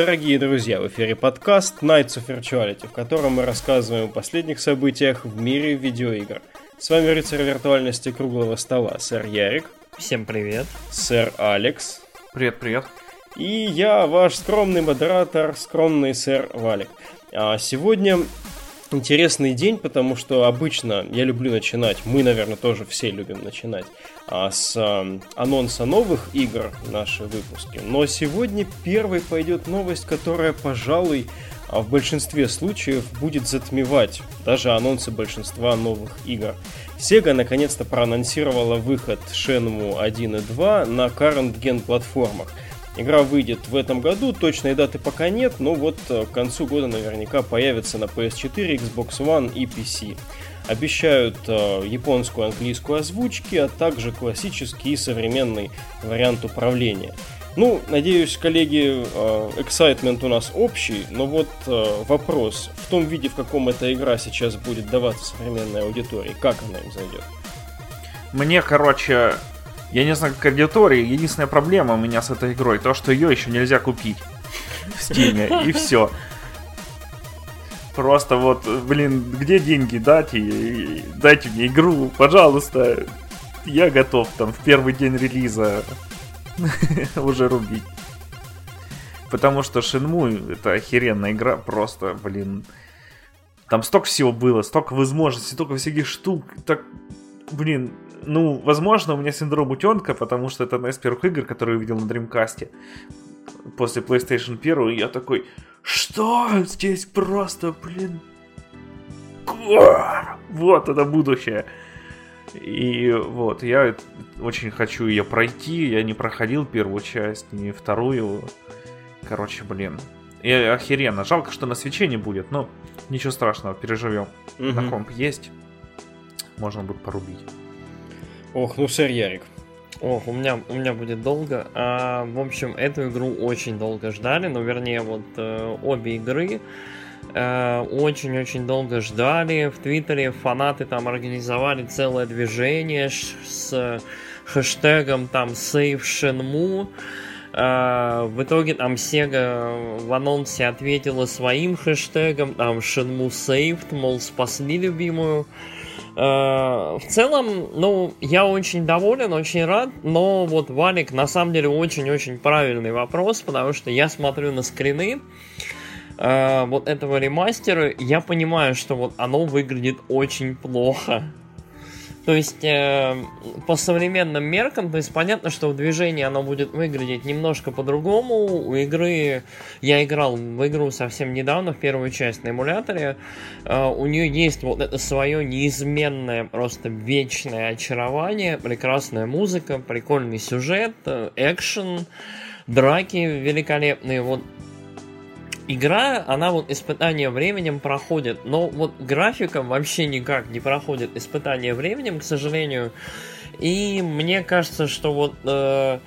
Дорогие друзья, в эфире подкаст Nights of Virtuality, в котором мы рассказываем о последних событиях в мире видеоигр. С вами рыцарь виртуальности круглого стола, сэр Ярик. Всем привет. Сэр Алекс. Привет, привет. И я, ваш скромный модератор, скромный сэр Валик. А сегодня интересный день, потому что обычно я люблю начинать, мы, наверное, тоже все любим начинать а, с а, анонса новых игр наши выпуски. Но сегодня первой пойдет новость, которая, пожалуй, а, в большинстве случаев будет затмевать даже анонсы большинства новых игр. Sega наконец-то проанонсировала выход Shenmue 1 и 2 на current gen платформах – Игра выйдет в этом году, точной даты пока нет, но вот э, к концу года наверняка появится на PS4, Xbox One и PC. Обещают э, японскую английскую озвучки, а также классический и современный вариант управления. Ну, надеюсь, коллеги, э, excitement у нас общий, но вот э, вопрос, в том виде, в каком эта игра сейчас будет даваться современной аудитории, как она им зайдет? Мне, короче, я не знаю, как аудитория. Единственная проблема у меня с этой игрой, то, что ее еще нельзя купить в Стиме, и все. Просто вот, блин, где деньги? Дайте, дайте мне игру, пожалуйста. Я готов там в первый день релиза уже рубить. Потому что Shenmue это охеренная игра, просто, блин. Там столько всего было, столько возможностей, столько всяких штук. Так, блин, ну, возможно, у меня синдром утенка, потому что это одна из первых игр, которую я увидел на Dreamcast после PlayStation 1, и я такой, что здесь просто, блин, вот это будущее. И вот, я очень хочу ее пройти. Я не проходил первую часть, ни вторую. Короче, блин. И охеренно. Жалко, что на свече не будет, но ничего страшного, переживем. Угу. На комп есть. Можно будет порубить. Ох, ну сэр Ярик. Ох, у меня, у меня будет долго. А, в общем, эту игру очень долго ждали, ну, вернее, вот э, обе игры э, очень-очень долго ждали. В Твиттере фанаты там организовали целое движение с хэштегом там Save Shenmue. Uh, в итоге там Sega в анонсе ответила своим хэштегом, там Shenmue Saved, мол, спасли любимую. Э, в целом, ну, я очень доволен, очень рад, но вот Валик на самом деле очень-очень правильный вопрос, потому что я смотрю на скрины э, вот этого ремастера, я понимаю, что вот оно выглядит очень плохо. То есть, э, по современным меркам, то есть понятно, что в движении оно будет выглядеть немножко по-другому. У игры, я играл в игру совсем недавно, в первую часть на эмуляторе. Э, у нее есть вот это свое неизменное, просто вечное очарование, прекрасная музыка, прикольный сюжет, э, экшен, драки великолепные. Вот игра, она вот испытание временем проходит, но вот графиком вообще никак не проходит испытание временем, к сожалению. И мне кажется, что вот э,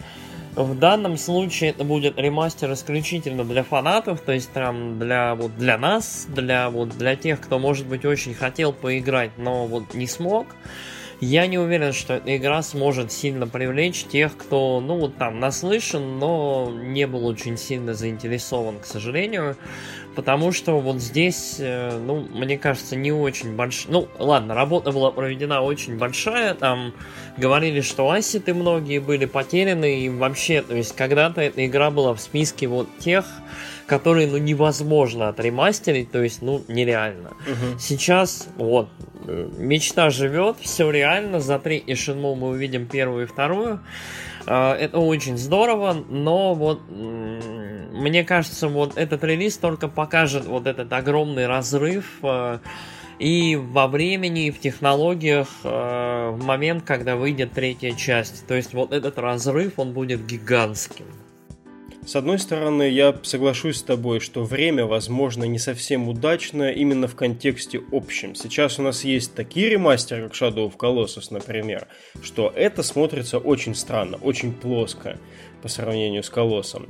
в данном случае это будет ремастер исключительно для фанатов, то есть там для вот для нас, для вот для тех, кто может быть очень хотел поиграть, но вот не смог. Я не уверен, что эта игра сможет сильно привлечь тех, кто, ну, вот там наслышан, но не был очень сильно заинтересован, к сожалению. Потому что вот здесь, э, ну, мне кажется, не очень большая... Ну, ладно, работа была проведена очень большая, там говорили, что ассеты многие были потеряны, и вообще, то есть когда-то эта игра была в списке вот тех, которые, ну, невозможно отремастерить, то есть, ну, нереально. Угу. Сейчас, вот, мечта живет, все реально, за третий Шинму мы увидим первую и вторую. А, это очень здорово, но вот мне кажется, вот этот релиз только покажет вот этот огромный разрыв а, и во времени, и в технологиях в момент, когда выйдет третья часть. То есть вот этот разрыв, он будет гигантским. С одной стороны, я соглашусь с тобой, что время, возможно, не совсем удачно именно в контексте общем. Сейчас у нас есть такие ремастеры, как Shadow of Colossus, например, что это смотрится очень странно, очень плоско по сравнению с Колоссом.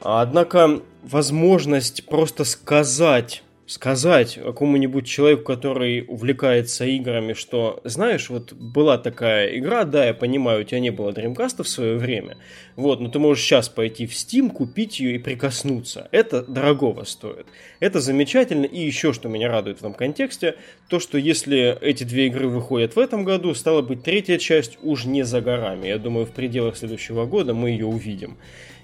Однако возможность просто сказать сказать какому-нибудь человеку, который увлекается играми, что, знаешь, вот была такая игра, да, я понимаю, у тебя не было Dreamcast в свое время, вот, но ты можешь сейчас пойти в Steam, купить ее и прикоснуться. Это дорогого стоит. Это замечательно, и еще что меня радует в этом контексте, то, что если эти две игры выходят в этом году, стало быть, третья часть уж не за горами. Я думаю, в пределах следующего года мы ее увидим.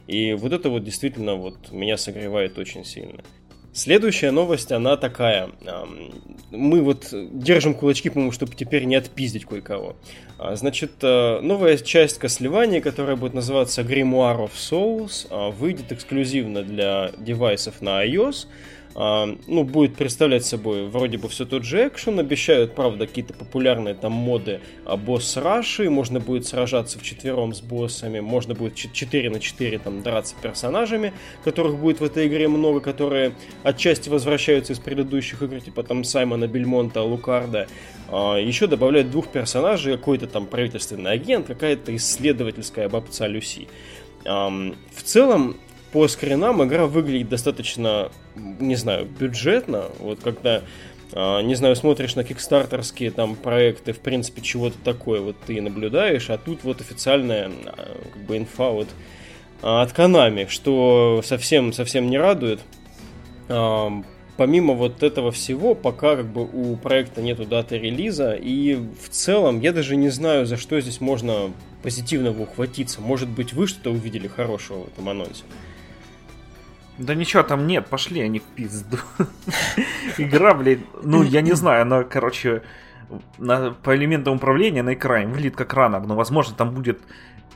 И вот это вот действительно вот меня согревает очень сильно. Следующая новость, она такая. Мы вот держим кулачки, по-моему, чтобы теперь не отпиздить кое-кого. А, значит, э, новая часть Кослевания, которая будет называться Grimoire of Souls, а, выйдет эксклюзивно для девайсов на iOS – ну, будет представлять собой вроде бы все тот же экшен, обещают, правда, какие-то популярные там моды а, босс раши, можно будет сражаться в четвером с боссами, можно будет 4 на 4 там драться персонажами, которых будет в этой игре много, которые отчасти возвращаются из предыдущих игр, типа там Саймона Бельмонта, Лукарда. А, еще добавляют двух персонажей, какой-то там правительственный агент, какая-то исследовательская бабца Люси. В целом, по скринам игра выглядит достаточно, не знаю, бюджетно. Вот когда, а, не знаю, смотришь на кикстартерские там проекты, в принципе, чего-то такое вот ты наблюдаешь, а тут вот официальная а, как бы инфа вот а, от Konami, что совсем-совсем не радует. Помимо вот этого всего, пока как бы у проекта нету даты релиза, и в целом я даже не знаю, за что здесь можно позитивного ухватиться. Может быть, вы что-то увидели хорошего в этом анонсе? Да ничего там нет, пошли они в пизду. Игра, блин, ну я не знаю, она, короче, на, по элементам управления на экране выглядит как ранок, но возможно там будет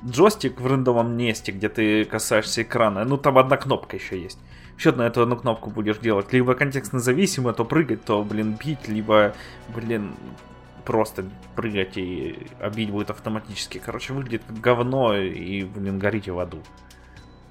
джойстик в рандомном месте, где ты касаешься экрана. Ну там одна кнопка еще есть. Счет на эту одну кнопку будешь делать. Либо контекстно зависимо, то прыгать, то, блин, бить, либо, блин, просто прыгать и обить будет автоматически. Короче, выглядит как говно и, блин, горите в аду.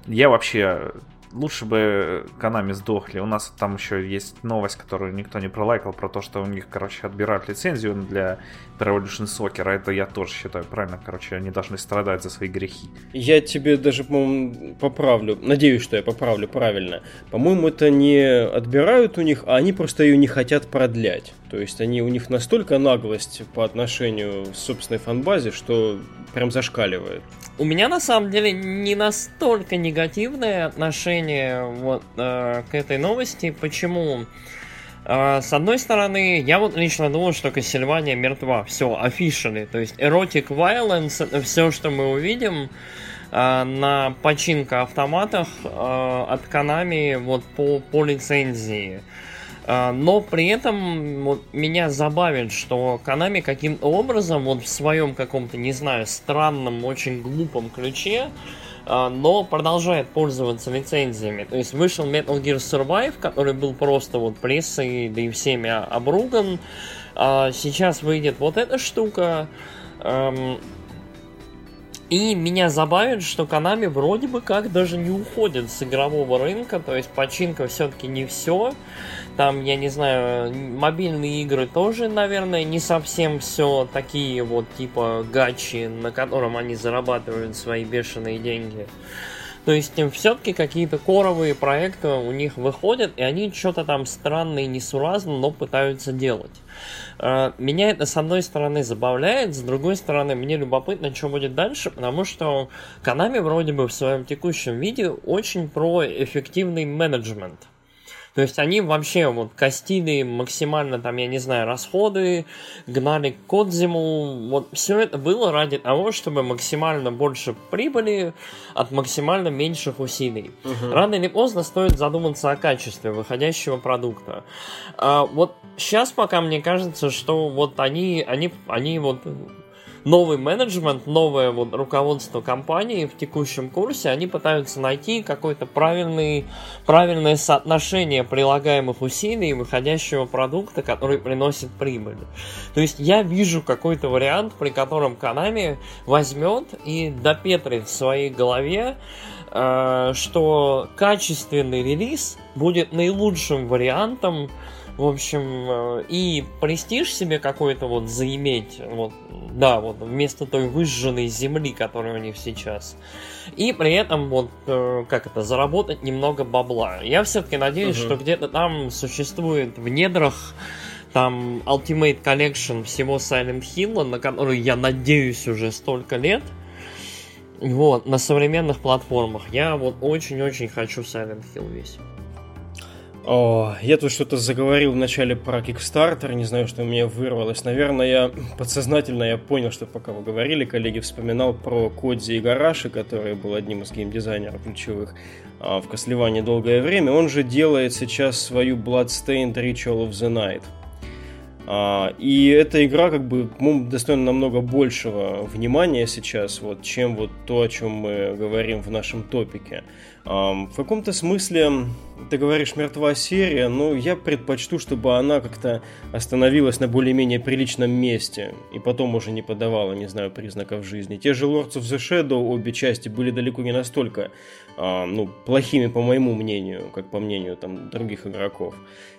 Я вообще лучше бы Канами сдохли. У нас там еще есть новость, которую никто не пролайкал, про то, что у них, короче, отбирают лицензию для Revolution Soccer. Это я тоже считаю правильно. Короче, они должны страдать за свои грехи. Я тебе даже, по-моему, поправлю. Надеюсь, что я поправлю правильно. По-моему, это не отбирают у них, а они просто ее не хотят продлять. То есть они у них настолько наглость по отношению к собственной фанбазе, что прям зашкаливает. У меня на самом деле не настолько негативное отношение вот э, к этой новости. Почему? Э, с одной стороны, я вот лично думал, что Кассельвания мертва. Все, officially. То есть erotic violence это все, что мы увидим э, на починка автоматах э, от Konami вот по, по лицензии. Но при этом меня забавит, что Konami каким-то образом, вот в своем каком-то, не знаю, странном, очень глупом ключе, а, но продолжает пользоваться лицензиями. То есть вышел Metal Gear Survive, который был просто вот прессой, да и всеми обруган. А сейчас выйдет вот эта штука. И меня забавит, что Konami вроде бы как даже не уходит с игрового рынка, то есть починка все-таки не все. Там, я не знаю, мобильные игры тоже, наверное, не совсем все такие вот типа гачи, на котором они зарабатывают свои бешеные деньги. То есть все-таки какие-то коровые проекты у них выходят, и они что-то там странное и несуразно, но пытаются делать. Э, меня это с одной стороны забавляет, с другой стороны мне любопытно, что будет дальше, потому что Konami вроде бы в своем текущем виде очень про эффективный менеджмент. То есть они вообще вот костили максимально там, я не знаю, расходы, гнали к Кодзиму. Вот все это было ради того, чтобы максимально больше прибыли от максимально меньших усилий. Угу. Рано или поздно стоит задуматься о качестве выходящего продукта. А, вот сейчас пока мне кажется, что вот они, они, они вот новый менеджмент, новое вот руководство компании в текущем курсе, они пытаются найти какое-то правильный, правильное соотношение прилагаемых усилий и выходящего продукта, который приносит прибыль. То есть я вижу какой-то вариант, при котором Konami возьмет и допетрит в своей голове, э, что качественный релиз будет наилучшим вариантом В общем, э, и престиж себе какой-то вот заиметь, вот, да, вот вместо той выжженной земли, которая у них сейчас. И при этом вот, э, как это, заработать немного бабла. Я все-таки надеюсь, угу. что где-то там существует в недрах там Ultimate Collection всего Silent Hill, на который я надеюсь уже столько лет. Вот, на современных платформах. Я вот очень-очень хочу Silent Hill весь. О, я тут что-то заговорил вначале про Kickstarter, не знаю, что у меня вырвалось. Наверное, я подсознательно я понял, что пока вы говорили, коллеги, вспоминал про Кодзи Игараши, который был одним из геймдизайнеров ключевых а, в Кослеване долгое время. Он же делает сейчас свою Bloodstained Ritual of the Night. А, и эта игра как бы по-моему, достойна намного большего внимания сейчас, вот, чем вот то, о чем мы говорим в нашем топике. В каком-то смысле, ты говоришь, мертва серия, но я предпочту, чтобы она как-то остановилась на более-менее приличном месте и потом уже не подавала, не знаю, признаков жизни. Те же Lords of the Shadow, обе части, были далеко не настолько ну, плохими, по моему мнению, как по мнению там, других игроков.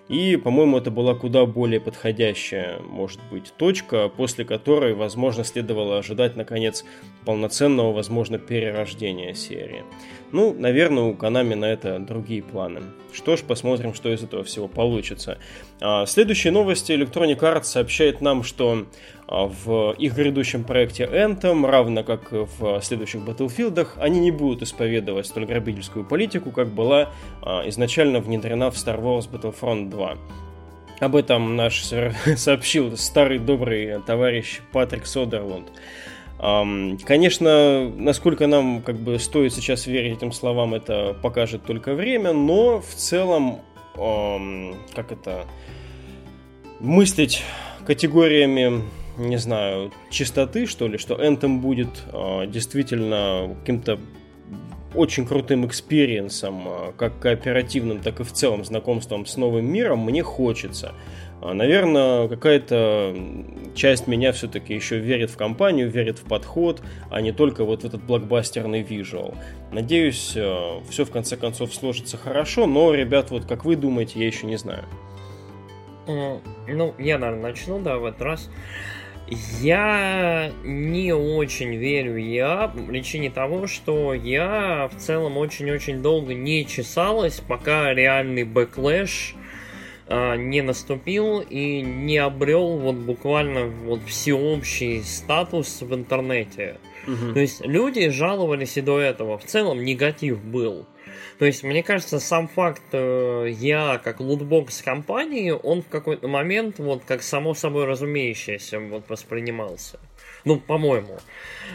И, по-моему, это была куда более подходящая, может быть, точка, после которой, возможно, следовало ожидать, наконец, полноценного, возможно, перерождения серии. Ну, наверное, у Konami на это другие планы. Что ж, посмотрим, что из этого всего получится. А, следующие новости. Electronic Arts сообщает нам, что а, в их грядущем проекте Anthem, равно как в следующих Battlefield, они не будут исповедовать столь грабительскую политику, как была а, изначально внедрена в Star Wars Battlefront 2. Об этом наш сообщил старый добрый товарищ Патрик Содерланд. Конечно, насколько нам как бы стоит сейчас верить этим словам, это покажет только время, но в целом, как это, мыслить категориями, не знаю, чистоты, что ли, что Anthem будет а, действительно каким-то очень крутым experience ом, а, как кооперативным, так и в целом знакомством с новым миром, мне хочется. А, наверное, какая-то часть меня все-таки еще верит в компанию, верит в подход, а не только вот в этот блокбастерный визуал. Надеюсь, э, все в конце концов сложится хорошо, но, ребят, вот как вы думаете, я еще не знаю. Ну, я, наверное, начну, да, в этот раз. Я не очень верю EA по причине того, что EA в целом очень-очень долго не чесалась, пока реальный backlash а, не наступил и не обрел вот буквально вот всеобщий статус в интернете. Угу. То есть люди жаловались и до этого. В целом негатив был. То есть, мне кажется, сам факт э, я как лутбокс компании, он в какой-то момент вот как само собой разумеющееся вот воспринимался. Ну, по-моему.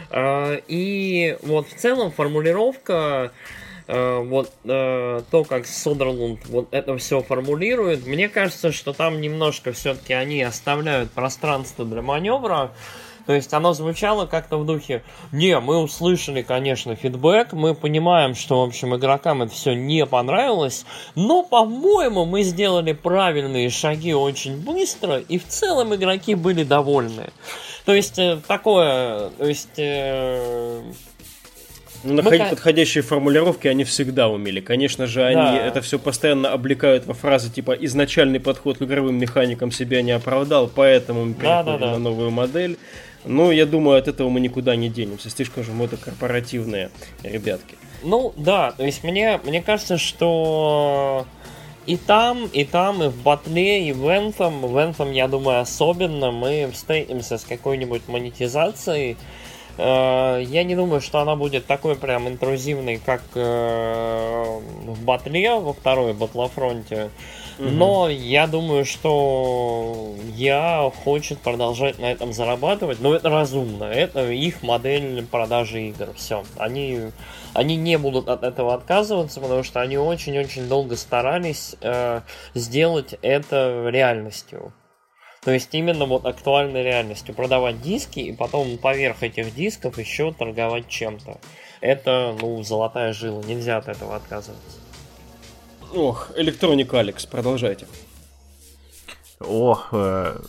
Э, и вот в целом формулировка Э, вот то, как Содерлунд вот это все формулирует, мне кажется, что там немножко все-таки они оставляют пространство для маневра. То есть оно звучало как-то в духе, не, мы услышали, конечно, фидбэк, мы понимаем, что, в общем, игрокам это все не понравилось, но, по-моему, мы сделали правильные шаги очень быстро, и в целом игроки были довольны. То есть э, такое, то есть... Э, ну, находить Мы... подходящие формулировки они всегда умели. Конечно же, они да. это все постоянно облекают во фразы типа «изначальный подход к игровым механикам себя не оправдал, поэтому мы переходим да, да, да. на новую модель». Но я думаю, от этого мы никуда не денемся. Слишком же мы это корпоративные ребятки. Ну, да, то есть мне, мне кажется, что и там, и там, и в батле, и в Anthem, в Anthem, я думаю, особенно мы встретимся с какой-нибудь монетизацией, Э, я не думаю, что она будет такой прям интрузивной, как э, в батле во второй батлофронте. Но я думаю, что я хочет продолжать на этом зарабатывать, но это разумно. Это их модель продажи игр. Все. Они, они не будут от этого отказываться, потому что они очень-очень долго старались э, сделать это реальностью. То есть именно вот актуальной реальностью. Продавать диски и потом поверх этих дисков еще торговать чем-то. Это, ну, золотая жила. Нельзя от этого отказываться. Ох, Electronic Алекс, продолжайте. Ох, э...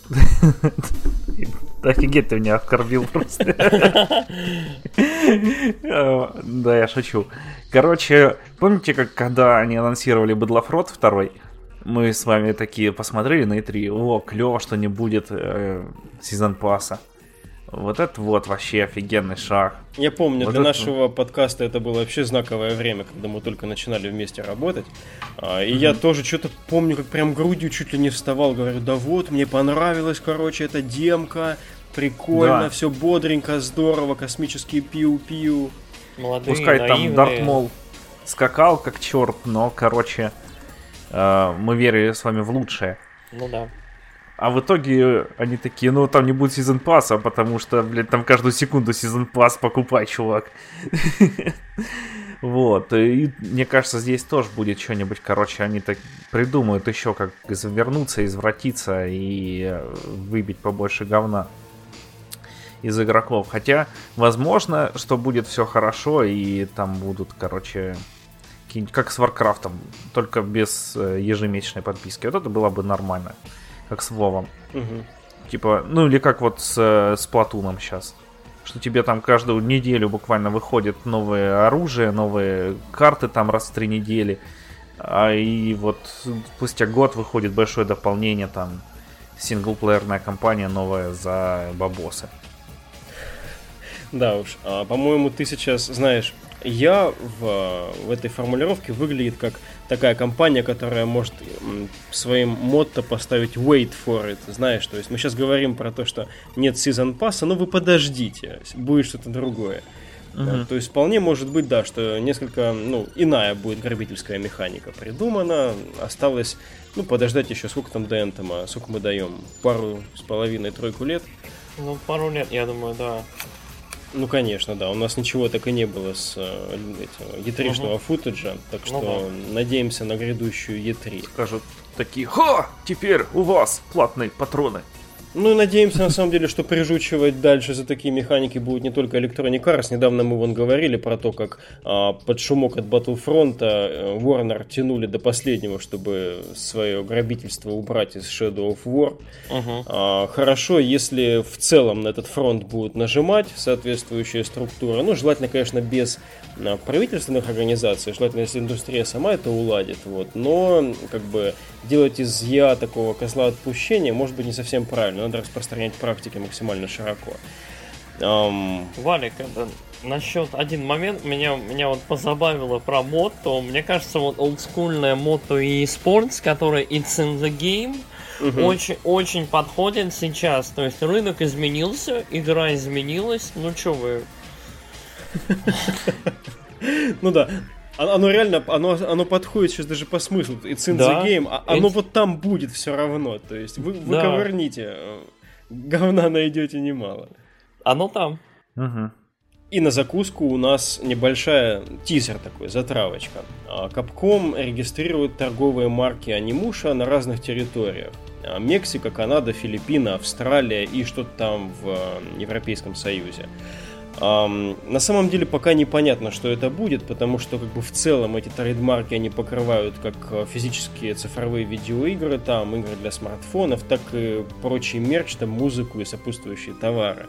офигеть ты меня оскорбил просто. Да, я шучу. Короче, помните, как когда они анонсировали Бэдлофрот второй? мы с вами такие посмотрели на E3, о, клево, что не будет э, сезон пасса. Вот это вот вообще офигенный шаг. Я помню, Вот для это- нашего подкаста это было вообще знаковое время, когда мы только начинали вместе работать. А, И я тоже что-то помню, как прям грудью чуть ли не вставал, говорю, да вот, мне понравилось, короче, эта демка, прикольно, Да. все бодренько, здорово, космические пиу-пиу. Молодые, Пускай там наивные. Дарт Мол скакал как черт, но, короче, э, мы верили с вами в лучшее. Ну да. А в итоге они такие, ну там не будет сезон пасса, потому что, блядь, там каждую секунду сезон пасс покупай, чувак. Вот, и мне кажется, здесь тоже будет что-нибудь, короче, они так придумают еще, как извернуться, извратиться и э, выбить побольше говна из игроков. Хотя, возможно, что будет все хорошо, и там будут, короче, как с Warcraft ом, только без э, ежемесячной подписки. Вот это было бы нормально, как с Вовом. Мгм. Типа, ну или как вот с, э, с Splatoon ом сейчас. Что тебе там каждую неделю буквально выходит новое оружие, новые карты там раз в три недели. А и вот спустя год выходит большое дополнение, там синглплеерная кампания новая за бабосы. Да уж, а, по-моему, ты сейчас, знаешь, я в, в этой формулировке выглядит как такая компания, которая может своим мотто поставить wait for it, знаешь, то есть мы сейчас говорим про то, что нет сезон пасса, но вы подождите, будет что-то другое. Да, то есть вполне может быть, да, что несколько, ну, иная будет грабительская механика придумана, осталось, ну, подождать еще, сколько там до Энтома, сколько мы даем, пару с половиной, тройку лет, Ну, пару лет, я думаю, да. Ну, конечно, да. У нас ничего так и не было с э, этим, E3-шного футажа, так Ну что надеемся на грядущую E3. Скажут такие, ха, теперь у вас платные патроны. Ну и надеемся, на самом деле, что прижучивать дальше за такие механики будет не только Electronic Arts. Недавно мы вон говорили про то, как а, под шумок от Battlefront э, Warner тянули до последнего, чтобы свое грабительство убрать из Shadow of War. Угу. А, Хорошо, если в целом на этот фронт будут нажимать соответствующая структура. Ну, желательно, конечно, без а, правительственных организаций, желательно, если индустрия сама это уладит. Вот. Но, как бы, делать из я такого козла отпущения может быть не совсем правильно. Надо распространять практики максимально широко. Ам, Валик, это насчет один момент меня, меня вот позабавило про мото. Мне кажется, вот олдскульное мото и спортс, которое It's in the game, мгм. очень, очень подходит сейчас. То есть рынок изменился, игра изменилась. Ну что вы, Ну да. О- Оно реально, оно, оно подходит сейчас даже по смыслу. It's in Да. the game. а Оно It's- вот там будет все равно. То есть вы, вы Да. ковырните, э, говна найдете немало. оно там. Мгм. И на закуску у нас небольшая тизер такой, затравочка. А, Capcom регистрирует торговые марки Анимуша на разных территориях. А, Мексика, Канада, Филиппины, Австралия и что-то там в э, Европейском Союзе. Ам, на самом деле пока непонятно, что это будет, потому что как бы в целом эти трейдмарки они покрывают как э, физические цифровые видеоигры, там игры для смартфонов, так и прочий мерч, там музыку и сопутствующие товары.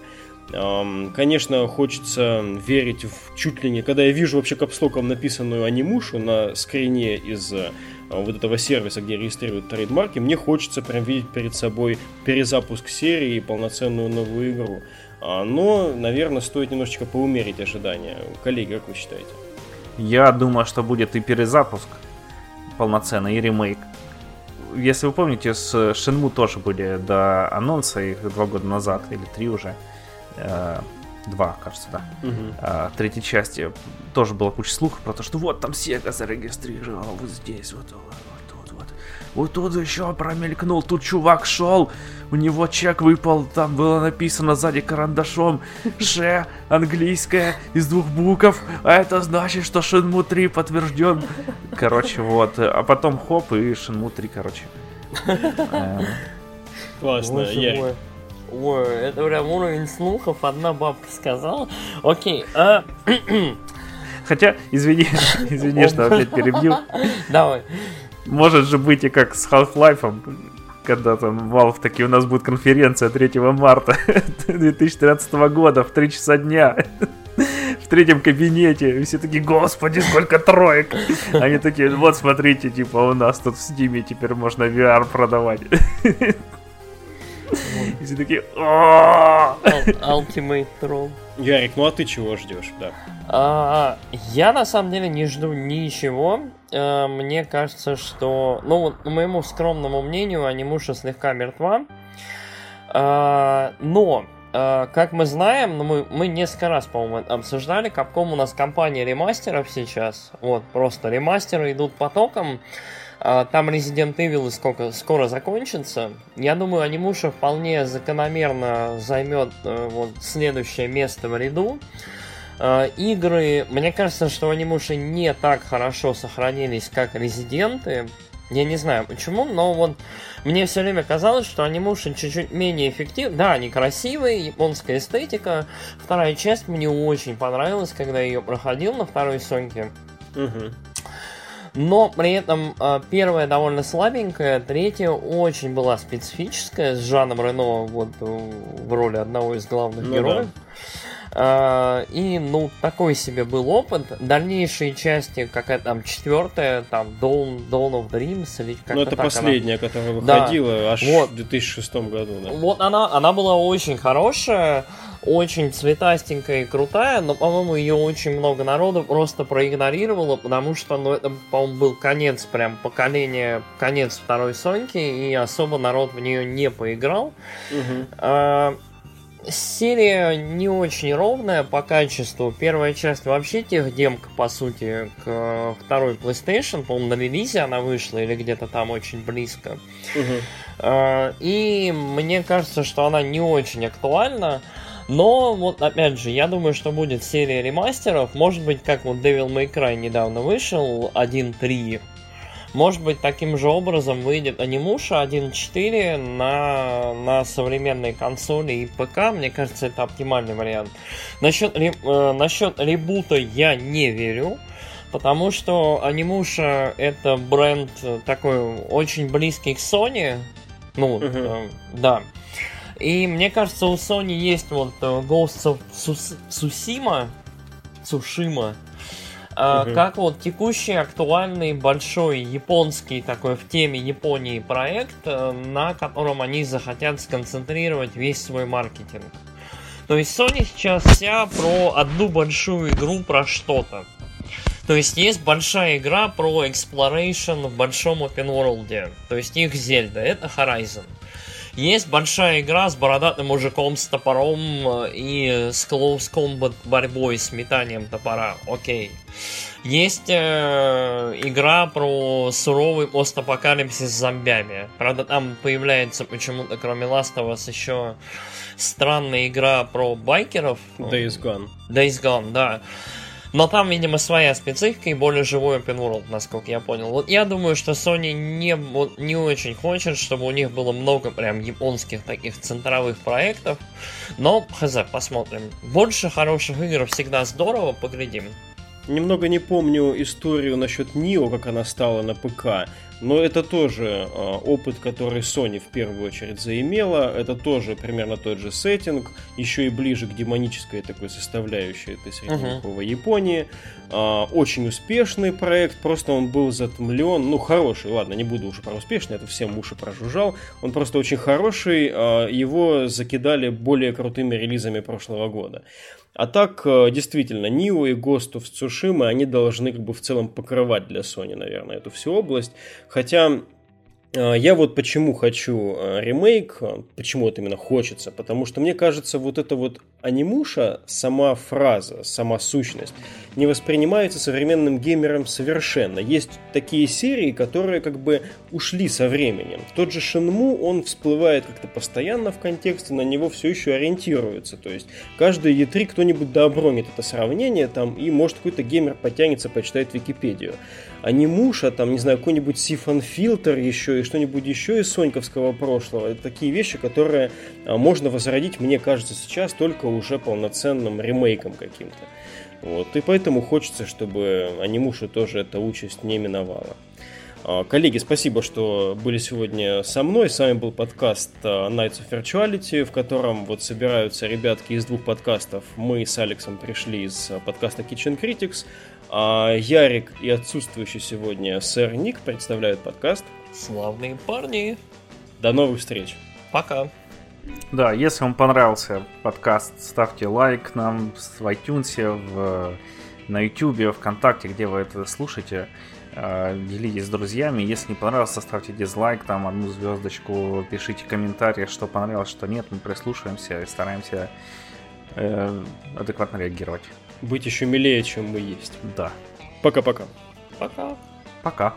Ам, Конечно, хочется верить в чуть ли не... Когда я вижу вообще капслоком написанную анимушу на скрине из э, вот этого сервиса, где регистрируют трейдмарки, мне хочется прям видеть перед собой перезапуск серии и полноценную новую игру. А, Но, наверное, стоит немножечко поумерить ожидания. Коллеги, как вы считаете? Я думаю, что будет и перезапуск полноценный, и ремейк. Если вы помните, с Шинму тоже были до анонса их два года назад, или три уже. Э, Два, кажется, да. Мгм. А, третьей части тоже была куча слухов про то, что вот там Sega зарегистрировал, вот здесь, вот, вот, вот тут, еще промелькнул, тут чувак шел, у него чек выпал, там было написано сзади карандашом Ше, английское, из двух букв, а это значит, что Shenmue 3 подтвержден. Короче, вот, а потом хоп, и Shenmue 3, короче. Классно, мой. Ой, это прям уровень слухов, одна бабка сказала. Окей, а, Хотя, извини, извини, что опять перебью. давай. Может же быть и как с Half-Life, когда там Valve таки у нас будет конференция 3 марта 2013 года в 3 часа дня. В третьем кабинете. И все такие, господи, сколько троек. Они такие, вот смотрите, типа, у нас тут в Стиме теперь можно VR продавать. И все такие, Ultimate Troll. Ярик, ну а ты чего ждешь, да? А, я на самом деле не жду ничего. А, мне кажется, что, ну, моему скромному мнению, анимуша слегка мертва. А, но, а, как мы знаем, ну, мы, мы несколько раз, по-моему, обсуждали, Capcom у нас компания ремастеров сейчас. Вот, просто ремастеры идут потоком. А, там Resident Evil сколько, скоро закончится. Я думаю, анимуша вполне закономерно займет э, вот, следующее место в ряду. Э, игры, мне кажется, что анимуши не так хорошо сохранились, как Резиденты. Я не знаю почему, но вот мне все время казалось, что анимуши чуть-чуть менее эффективны. Да, они красивые, японская эстетика. Вторая часть мне очень понравилась, когда я ее проходил на второй Соньке. Угу. Но при этом э, первая довольно слабенькая, третья очень была специфическая, с Жаном Рено вот в роли одного из главных ну, героев. Да. Uh, и, ну, такой себе был опыт. Дальнейшие части, какая там четвертая, там Dawn, Dawn of Dreams или как-то Ну, это так последняя, она... которая выходила да. аж вот. в 2006 году, да. Вот она, она была очень хорошая очень цветастенькая и крутая, но, по-моему, ее очень много народу просто проигнорировало, потому что, ну, это, по-моему, был конец, прям поколения, конец второй Соньки, и особо народ в нее не поиграл. Угу. А, серия не очень ровная по качеству. Первая часть вообще техдемка, по сути, к второй PlayStation. По-моему, на релизе она вышла или где-то там очень близко. Угу. И мне кажется, что она не очень актуальна. Но, вот опять же, я думаю, что будет серия ремастеров. Может быть, как вот Devil May Cry недавно вышел, 1.3. Может быть, таким же образом выйдет анимуша 1.4 на, на современной консоли и ПК. Мне кажется, это оптимальный вариант. Насчет, э, насчет ребута я не верю. Потому что анимуша это бренд такой очень близкий к Sony. Ну, uh-huh. э, да. И мне кажется, у Sony есть вот э, Ghost of Tsushima, Цушима, угу. как вот текущий актуальный большой японский такой в теме Японии проект, э, на котором они захотят сконцентрировать весь свой маркетинг. То есть Sony сейчас вся про одну большую игру про что-то. То есть есть большая игра про exploration в большом open world. То есть их Зельда, это Horizon. Есть большая игра с бородатым мужиком с топором э, и с close combat борьбой с метанием топора. Окей. Есть э, игра про суровый постапокалипсис с зомбями. Правда, там появляется почему-то, кроме Last of Us, еще странная игра про байкеров. Days Gone. Days Gone, да. Но там, видимо, своя специфика и более живой open world, насколько я понял. Вот я думаю, что Sony не, не очень хочет, чтобы у них было много прям японских таких центровых проектов. Но, хз, посмотрим. Больше хороших игр всегда здорово, поглядим. Немного не помню историю насчет Нио, как она стала на ПК. Но это тоже э, опыт, который Sony в первую очередь заимела. Это тоже примерно тот же сеттинг, еще и ближе к демонической такой составляющей этой средневековой uh-huh. Японии. Э, очень успешный проект, просто он был затмлен. Ну, хороший, ладно, не буду уже про успешный, это всем уши прожужжал. Он просто очень хороший, э, его закидали более крутыми релизами прошлого года. А так, э, действительно, Нио и Ghost of Tsushima, они должны как бы в целом покрывать для Sony, наверное, эту всю область. Хотя я вот почему хочу а, ремейк, а, почему вот именно хочется, потому что мне кажется, вот эта вот анимуша, сама фраза, сама сущность, не воспринимается современным геймером совершенно. Есть такие серии, которые как бы ушли со временем. Тот же Шинму, он всплывает как-то постоянно в контексте, на него все еще ориентируется. То есть каждый E3 кто-нибудь дообронит это сравнение там, и может какой-то геймер потянется, почитает Википедию анимуша, там, не знаю, какой-нибудь сифон фильтр еще и что-нибудь еще из соньковского прошлого. Это такие вещи, которые а, можно возродить, мне кажется, сейчас только уже полноценным ремейком каким-то. Вот. И поэтому хочется, чтобы анимушу тоже эта участь не миновала. А, коллеги, спасибо, что были сегодня со мной. С вами был подкаст а, Nights of Virtuality, в котором вот собираются ребятки из двух подкастов. Мы с Алексом пришли из подкаста Kitchen Critics. А Ярик и отсутствующий сегодня сэр Ник представляют подкаст. Славные парни. До новых встреч. Пока. Да, если вам понравился подкаст, ставьте лайк нам в iTunes, в, на YouTube, ВКонтакте, где вы это слушаете. Э, делитесь с друзьями. Если не понравился, ставьте дизлайк, там одну звездочку, пишите комментарии, что понравилось, что нет. Мы прислушиваемся и стараемся э, адекватно реагировать. Быть еще милее, чем мы есть. Да. Пока-пока. Пока. Пока.